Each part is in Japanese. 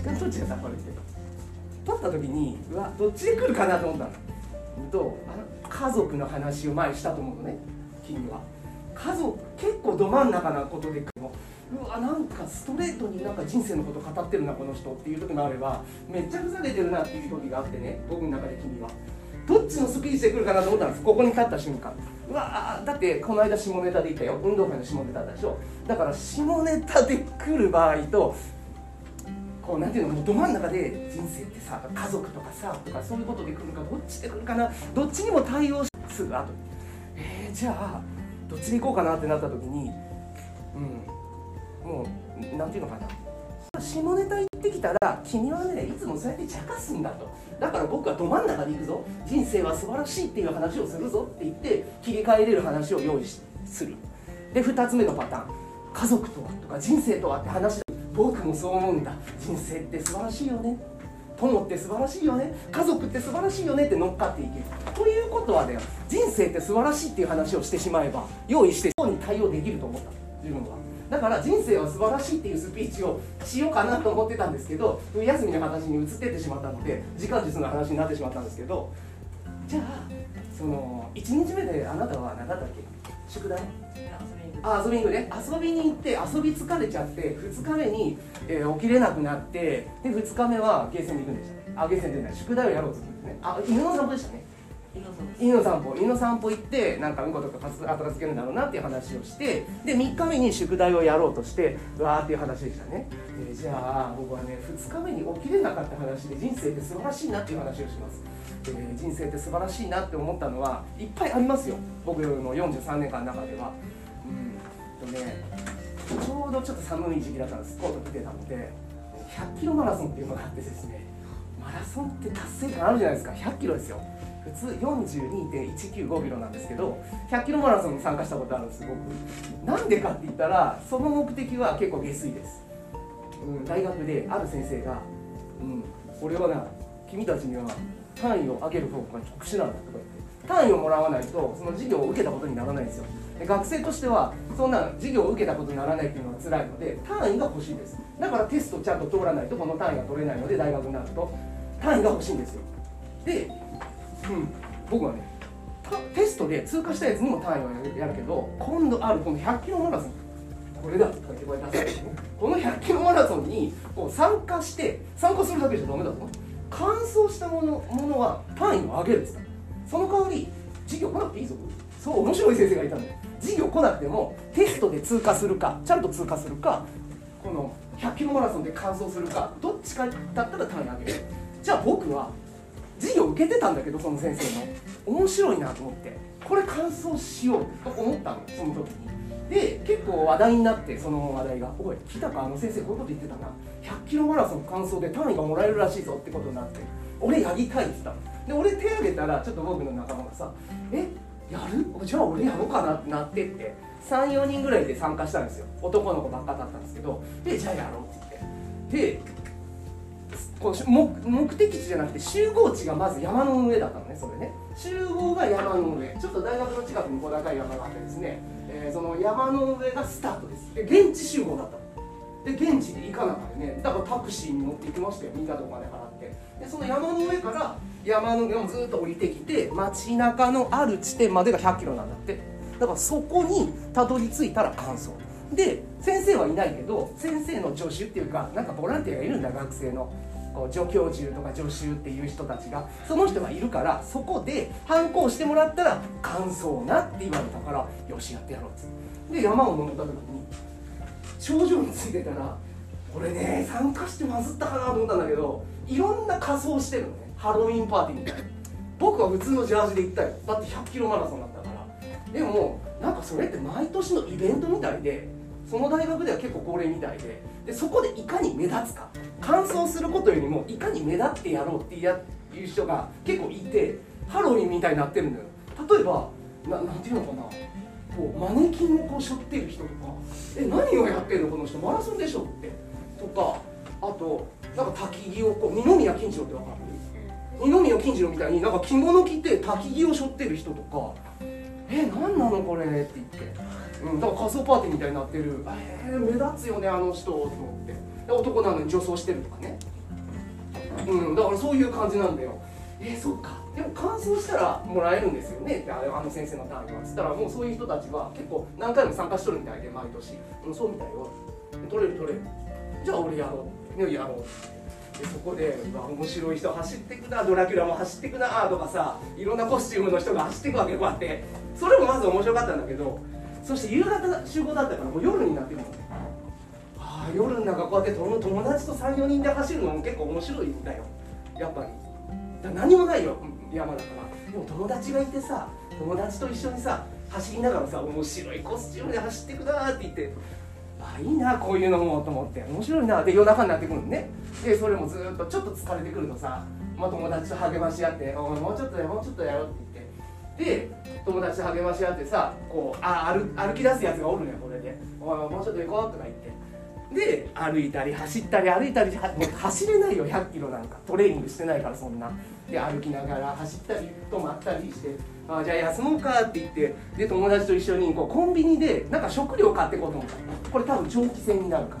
時間取っちゃったこれって取った時にうわどっちで来るかなと思ったの。とあの家族の話を前にしたと思うのね。君は。家族結構ど真ん中なことでもうわなんかストレートになんか人生のこと語ってるなこの人。っていう時もあればめっちゃふざけてるなっていう時があってね。僕の中で君は。どっちのスピーチで来るかなと思ったんですここに立った瞬間。うわだってこの間下ネタで言ったよ。運動会の下ネタだでしょ。だから下ネタで来る場合とこうなんていうのもうど真ん中で人生ってさ家族とかさとかそういうことで来るかどっちで来るかなどっちにも対応するあとえー、じゃあどっちで行こうかなってなった時にうんもうなんていうのかな。下ネタ言ってきたら君はねいつもそうやって茶化すんだと。だから僕はど真ん中で行くぞ。人生は素晴らしいっていう話をするぞ。って言って切り替えれる話を用意する。で2つ目のパターン。家族とはとか人生とはって話僕もそう思うんだ。人生って素晴らしいよね。友って素晴らしいよね。家族って素晴らしいよね。って乗っかっていける。ということはだよ。人生って素晴らしいっていう話をしてしまえば用意してそうに対応できると思った。自分は。だから人生は素晴らしいっていうスピーチをしようかなと思ってたんですけど休みの形に移ってってしまったので時間術の話になってしまったんですけどじゃあその1日目であなたは何だったっけ？宿題？あ遊びに行くね。遊びに行って遊び疲れちゃって2日目に、えー、起きれなくなってで2日目はゲーセンで行くんでしたあゲーセンでない宿題をやろうとするんですね。あ犬の散歩でしたね。犬の散歩。犬の散歩。行ってなんかうんことか後がつけるんだろうなっていう話をしてで3日目に宿題をやろうとしてうわーっていう話でしたね、えー、じゃあ僕はね2日目に起きれなかった話で人生って素晴らしいなっていう話をしますえー、人生って素晴らしいなって思ったのはいっぱいありますよ。僕の43年間の中では。うん。とねちょうどちょっと寒い時期だったんです。コート着てたので100キロマラソンっていうのがあってですねマラソンって達成感あるじゃないですか。100キロですよ。普通42.195キロなんですけど100キロマラソンに参加したことあるんです。僕。なんでかって言ったらその目的は結構下水です、うん、大学である先生が「うん、俺はな君たちには単位を上げる方法が特殊なんだ」とか言って単位をもらわないとその授業を受けたことにならないんですよ。で学生としてはそんな授業を受けたことにならないっていうのが辛いので単位が欲しいです。だからテストちゃんと通らないとこの単位が取れないので大学になると単位が欲しいんですよ。でうん、僕はねテストで通過したやつにも単位をやるけど今度あるこの100キロマラソンこれだとかってこれ出すこの100キロマラソンにこう参加して参加するだけじゃダメだぞ。完走したものものは単位を上げるっつったその代わり授業来なくていいぞ。そう面白い先生がいたのよ。授業来なくてもテストで通過するかちゃんと通過するかこの100キロマラソンで完走するかどっちかだったら単位上げる。じゃあ僕は授業受けてたんだけどその先生の。面白いなと思って。これ感想しようと思ったのその時に。で結構話題になってその話題が「おい来たかあの先生こういうこと言ってたな。1 0キロマラソン完走で単位がもらえるらしいぞ」ってことになって「俺やりたい」って言ったで俺手挙げたらちょっと僕の仲間がさ「えやる？じゃあ俺やろうかな」ってなってって34人ぐらいで参加したんですよ。男の子ばっかだったんですけどでじゃあやろうって言って。でこう目目的地じゃなくて集合地がまず山の上だったのねそれね。集合が山の上。ちょっと大学の近くに小高い山があってですね、えー、その山の上がスタートです。で現地集合だったで現地で行かなかったね。だからタクシーに乗って行きましたよ。みんなでお金払って。でその山の上から山の上をずっと降りてきて街中のある地点までが100キロなんだって。だからそこにたどり着いたら完走で先生はいないけど先生の助手っていうかなんかボランティアがいるんだ学生の。こう助教授とか助手っていう人たちが。その人がいるからそこで反抗してもらったら「感想な」って言われたから「よしやってやろう」っつって。で山を登った時に頂上についてたらこれね参加してまずったかなと思ったんだけどいろんな仮装してるのね。ハロウィンパーティーみたいな。僕は普通のジャージで行ったよ。だって100キロマラソンだったから。でもなんかそれって毎年のイベントみたいでその大学では結構恒例みたいで。でそこでいかに目立つか。完走することよりもいかに目立ってやろうっていう人が結構いてハロウィンみたいになってるんだよ。例えばななんていうのかな。こうマネキンをこう背負ってる人とか「え何をやってんのこの人マラソンでしょ」ってとかあとなんか焚き木をこう二宮金次郎ってわかる？二宮金次郎みたいになんか着物着て焚き木を背負ってる人とか「え何なのこれ」って言って。うん、だから仮装パーティーみたいになってる。えー、目立つよねあの人と思って。で男なのに女装してるとかね。うんだからそういう感じなんだよえ、そっか。でも乾燥したらもらえるんですよね。ってあの先生の単位は。つったらもうそういう人たちは結構何回も参加しとるみたいで毎年、うん、そうみたいよ。取れる取れる。じゃあ俺やろう。ねやろうでそこでうわ面白い人走ってくな。ドラキュラも走ってくな。とかさいろんなコスチュームの人が走ってくわけこうやって。それもまず面白かったんだけどそして夕方集合だったからもう夜になってくるの。ねああ夜の中こうやって友達と34人で走るのも結構面白いんだよ。やっぱり。何もないよ山だからでも友達がいてさ友達と一緒にさ走りながらさ面白いコスチュームで走ってくなって言ってあいいなこういうのもと思って面白いなで夜中になってくるのね。でそれもずっとちょっと疲れてくるとさ、まあ、友達と励まし合って「おいもうちょっとやもうちょっとやろ」うって言って。で友達と励まし合ってさこうあ歩歩き出すやつがおるのよこれで「おいもうちょっと行こう」とか言って。で歩いたり走ったり歩いたりもう走れないよ100キロなんか。トレーニングしてないからそんな。で歩きながら走ったり止まったりしてあじゃあ休もうかって言ってで友達と一緒にこうコンビニでなんか食料買ってこうと思った。これ多分長期戦になるか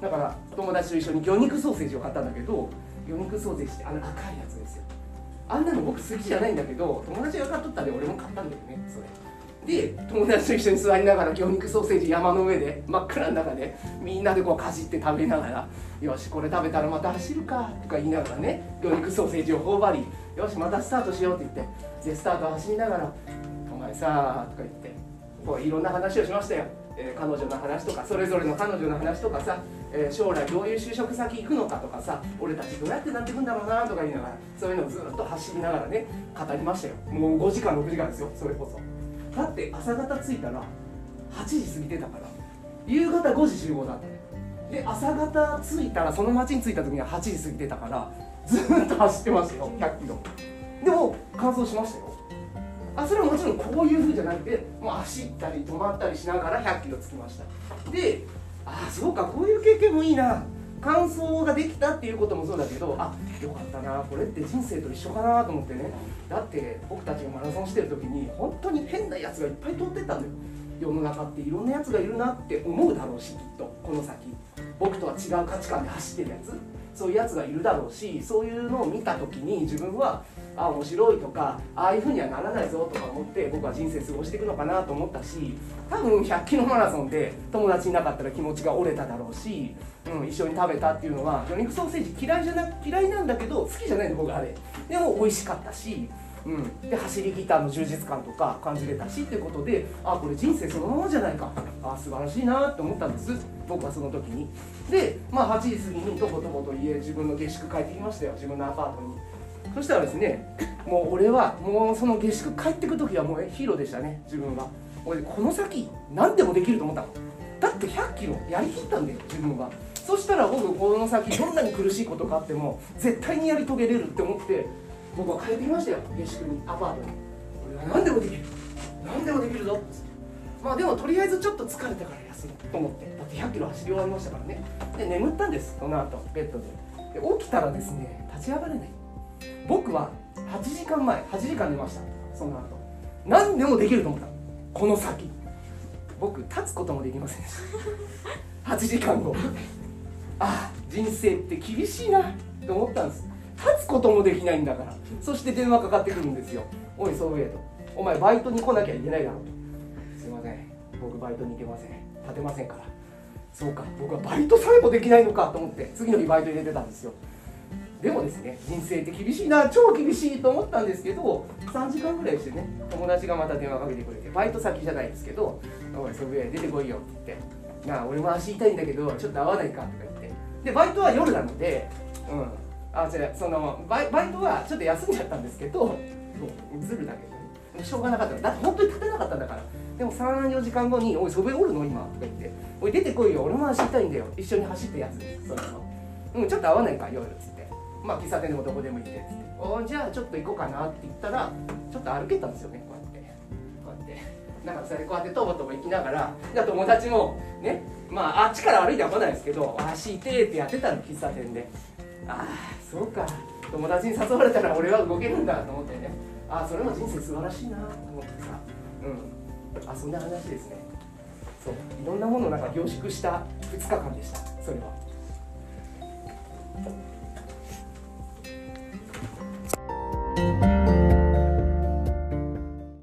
ら。だから友達と一緒に魚肉ソーセージを買ったんだけど魚肉ソーセージってあの赤いやつですよ。あんなの僕好きじゃないんだけど友達が買っとったんで俺も買ったんだよねそれ。で友達と一緒に座りながら魚肉ソーセージ山の上で真っ暗の中でみんなでこうかじって食べながら「よしこれ食べたらまた走るか」とか言いながらね魚肉ソーセージを頬張り「よしまたスタートしよう」って言ってでスタート走りながら「お前さ」とか言ってこういろんな話をしましたよ、えー、彼女の話とかそれぞれの彼女の話とかさ、えー、将来どういう就職先行くのかとかさ俺たちどうやってなってくんだろうなとか言いながらそういうのをずっと走りながらね語りましたよもう5時間6時間ですよそれこそ。だって朝方着いたら8時過ぎてたから。夕方5時集合だった。で朝方着いたらその町に着いた時には8時過ぎてたからずっと走ってましたよ100キロ。でも完走しましたよ。あそれはもちろんこういう風じゃなくてもう走ったり止まったりしながら100キロ着きました。でああそうかこういう経験もいいな。感想ができたっていうこともそうだけどあよかったなこれって人生と一緒かなと思ってね。だって僕たちがマラソンしてる時に本当に変なやつがいっぱい通ってったんだよ。世の中っていろんなやつがいるなって思うだろうしきっとこの先。僕とは違う価値観で走ってるやつ。そういうやつがいるだろうしそういうのを見た時に自分はあ面白いとかああいうふうにはならないぞとか思って僕は人生過ごしていくのかなと思ったし多分100キロマラソンで友達いなかったら気持ちが折れただろうし、うん、一緒に食べたっていうのは魚肉ソーセージ嫌いじゃな嫌いなんだけど好きじゃないの僕あれ。でも美味しかったしうん、で走りギターの充実感とか感じれたしっていうことであこれ人生そのままじゃないか。あ素晴らしいなって思ったんです。僕はその時に。でまあ8時過ぎにとことこと家自分の下宿帰ってきましたよ。自分のアパートに。そしたらですねもう俺はもうその下宿帰ってく時はもうヒーローでしたね自分は。俺この先何でもできると思ったの。だって100キロやりきったんだよ自分は。そしたら僕この先どんなに苦しいことがあっても絶対にやり遂げれるって思って僕は帰ってきましたよ下宿にアパートに。俺は何でもできる。何でもできるぞ。まあでもとりあえずちょっと疲れたから休むと思って。だって100キロ走り終わりましたからね。で眠ったんですその後ベッドで。で起きたらですね立ち上がれない。僕は8時間前8時間寝ました。その後。何でもできると思った。この先。僕立つこともできませんでした。8時間後。ああ人生って厳しいな。と思ったんです。立つこともできないんだから。そして電話かかってくるんですよ。おいソウェイと。お前バイトに来なきゃいけないだろ。うすいません。僕バイトに行けません。立てませんから。そうか。僕はバイトさえもできないのかと思って次の日バイト入れてたんですよでもですね人生って厳しいな超厳しいと思ったんですけど3時間ぐらいしてね友達がまた電話かけてくれてバイト先じゃないですけど「おいソウェイ出てこいよ」って言って「なあ俺も足痛いんだけどちょっと会わないか」とか言って。でバイトは夜なのでうん。あ違うそのバイバイトはちょっと休んじゃったんですけどずるだけど、しょうがなかっただって本当に立てなかったんだから。でも34時間後に「おいそべおるの？今」とか言って「おい出てこいよ。俺も走りたいんだよ。一緒に走ってやつです。そのうんちょっと会わないか夜」っつって。まあ喫茶店でもどこでも行ってっつって「おじゃあちょっと行こうかな」って言ったらちょっと歩けたんですよねこうやって。こうやって。なんかそれこうやってとぼとぼ行きながら。じゃ友達もねまああっちから歩いては来ないですけど足痛えってやってたの喫茶店で。ああそうか。友達に誘われたら俺は動けるんだと思ってね。ああそれも人生素晴らしいなと思ってさ。うん。あそんな話ですね。そう。いろんなものをなんか凝縮した2日間でした。それは。